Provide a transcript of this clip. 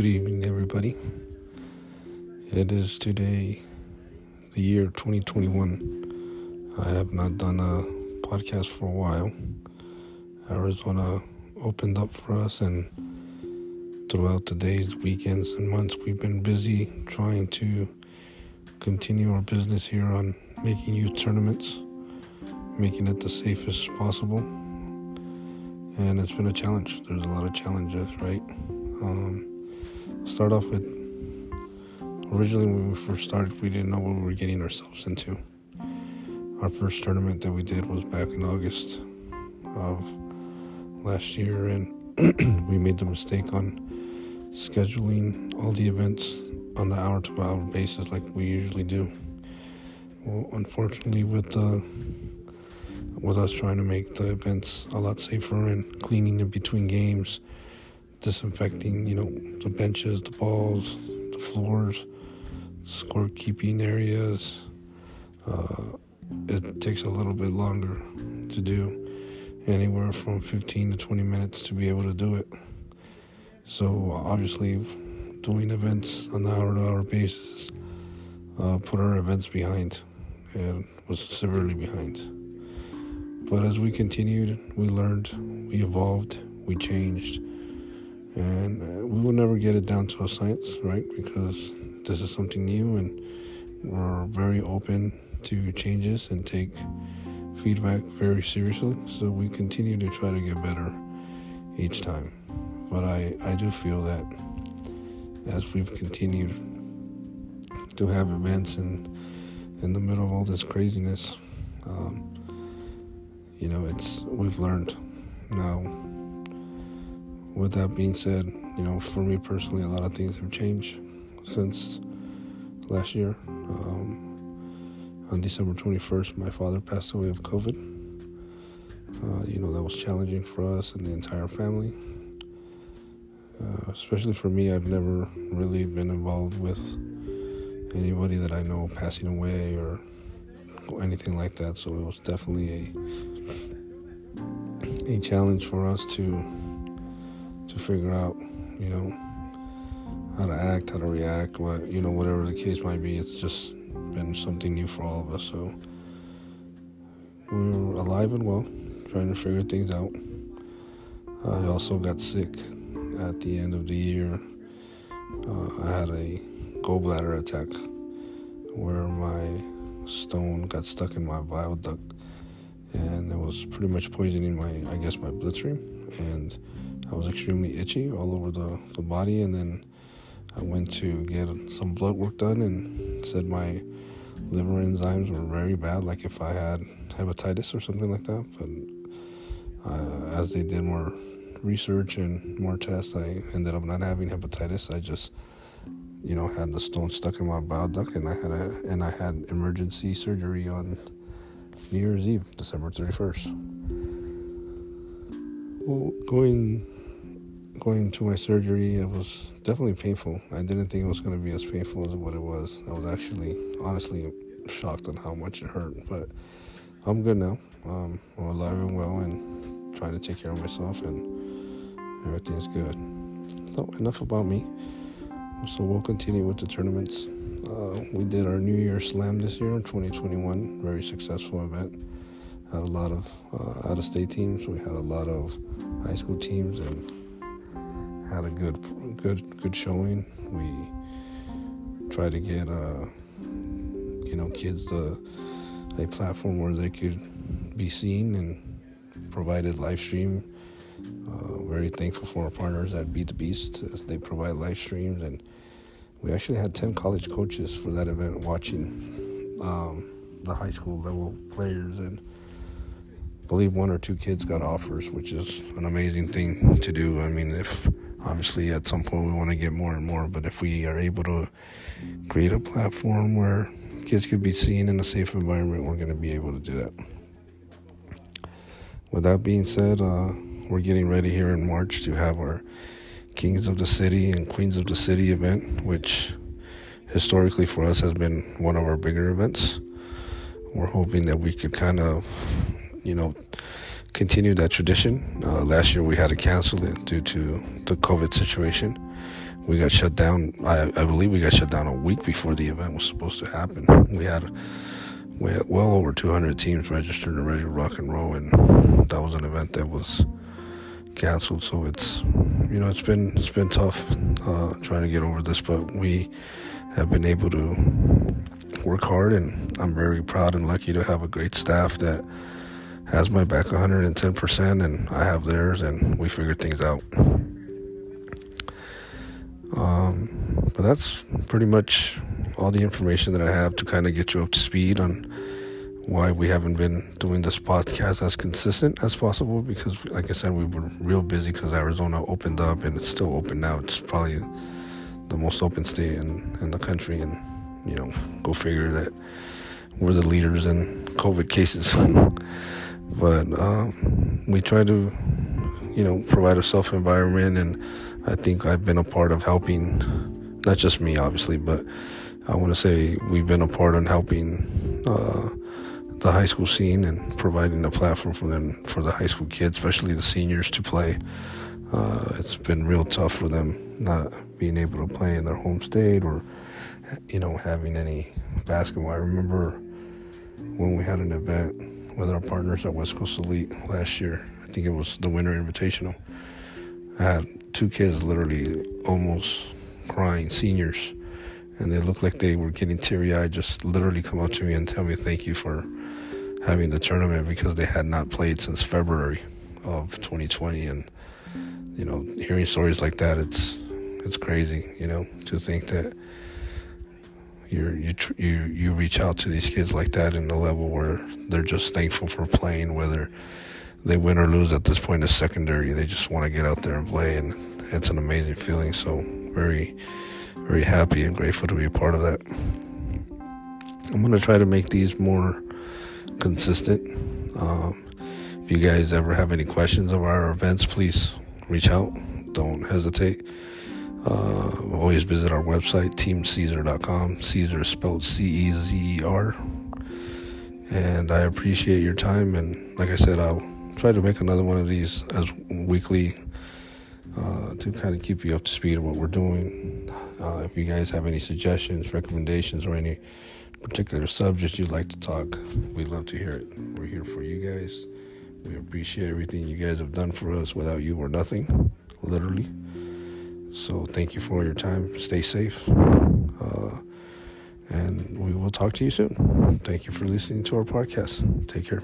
Good evening, everybody. It is today, the year 2021. I have not done a podcast for a while. Arizona opened up for us, and throughout the days, weekends, and months, we've been busy trying to continue our business here on making youth tournaments, making it the safest possible. And it's been a challenge. There's a lot of challenges, right? Um, start off with originally when we first started, we didn't know what we were getting ourselves into. Our first tournament that we did was back in August of last year, and we made the mistake on scheduling all the events on the hour to hour basis like we usually do. Well, unfortunately, with uh, with us trying to make the events a lot safer and cleaning in between games, disinfecting, you know, the benches, the balls, the floors, scorekeeping areas. Uh, it takes a little bit longer to do, anywhere from 15 to 20 minutes to be able to do it. So obviously, doing events on an hour-to-hour basis uh, put our events behind and was severely behind. But as we continued, we learned, we evolved, we changed, and uh, we will never get it down to a science, right? Because this is something new, and we're very open to changes and take feedback very seriously. So we continue to try to get better each time. But I, I do feel that as we've continued to have events in in the middle of all this craziness, um, you know, it's we've learned. Now, with that being said, you know, for me personally, a lot of things have changed since last year. Um, on December 21st, my father passed away of COVID. Uh, you know, that was challenging for us and the entire family. Uh, especially for me, I've never really been involved with anybody that I know passing away or anything like that. So it was definitely a a challenge for us to to figure out, you know, how to act, how to react, what you know, whatever the case might be. It's just been something new for all of us. So we're alive and well, trying to figure things out. I also got sick at the end of the year. Uh, I had a gallbladder attack where my stone got stuck in my bile duct and it was pretty much poisoning my I guess my bloodstream and I was extremely itchy all over the, the body and then I went to get some blood work done and said my liver enzymes were very bad like if I had hepatitis or something like that but uh, as they did more research and more tests I ended up not having hepatitis I just you know, had the stone stuck in my bile duct, and I had a and I had emergency surgery on New Year's Eve, December thirty first. Well, going going to my surgery, it was definitely painful. I didn't think it was going to be as painful as what it was. I was actually, honestly, shocked on how much it hurt. But I'm good now. Um, I'm alive and well, and trying to take care of myself, and everything's good. So enough about me. So we'll continue with the tournaments. Uh, we did our New Year Slam this year in 2021. Very successful event. Had a lot of uh, out-of-state teams. We had a lot of high school teams and had a good, good, good showing. We tried to get, uh, you know, kids the a platform where they could be seen and provided live stream uh, very thankful for our partners at Beat the Beast as they provide live streams. And we actually had 10 college coaches for that event watching um, the high school level players. And I believe one or two kids got offers, which is an amazing thing to do. I mean, if obviously at some point we want to get more and more, but if we are able to create a platform where kids could be seen in a safe environment, we're going to be able to do that. With that being said, uh, we're getting ready here in March to have our Kings of the City and Queens of the City event, which historically for us has been one of our bigger events. We're hoping that we could kind of, you know, continue that tradition. Uh, last year we had to cancel it due to the COVID situation. we got shut down. I, I believe we got shut down a week before the event was supposed to happen. We had we had well over 200 teams registered and ready rock and roll, and that was an event that was canceled. So it's you know it's been it's been tough uh, trying to get over this, but we have been able to work hard, and I'm very proud and lucky to have a great staff that has my back 110%, and I have theirs, and we figure things out. Um, but that's pretty much all the information that I have to kind of get you up to speed on why we haven't been doing this podcast as consistent as possible because like I said we were real busy because Arizona opened up and it's still open now it's probably the most open state in, in the country and you know go figure that we're the leaders in COVID cases but um, we try to you know provide a self environment and I think I've been a part of helping not just me obviously but I want to say we've been a part in helping uh, the high school scene and providing a platform for them for the high school kids especially the seniors to play. Uh, it's been real tough for them not being able to play in their home state or you know having any basketball. I remember when we had an event with our partners at West Coast Elite last year. I think it was the Winter Invitational. I had two kids literally almost crying, seniors, and they looked like they were getting teary eyed, just literally come up to me and tell me thank you for having the tournament because they had not played since February of 2020. And, you know, hearing stories like that, it's, it's crazy, you know, to think that you you you you reach out to these kids like that in the level where they're just thankful for playing, whether they win or lose at this point is secondary. They just want to get out there and play, and it's an amazing feeling. So very very happy and grateful to be a part of that. I'm gonna try to make these more consistent. Um, if you guys ever have any questions of our events, please reach out. Don't hesitate. Uh, always visit our website, teamcezer.com. Cezer spelled C E Z E R. And I appreciate your time. And like I said, I'll try to make another one of these as weekly uh, to kind of keep you up to speed of what we're doing. Uh, if you guys have any suggestions, recommendations, or any particular subject you'd like to talk, we'd love to hear it. We're here for you guys. We appreciate everything you guys have done for us. Without you, we're nothing, literally. So thank you for your time. Stay safe. Uh, and we will talk to you soon. Thank you for listening to our podcast. Take care.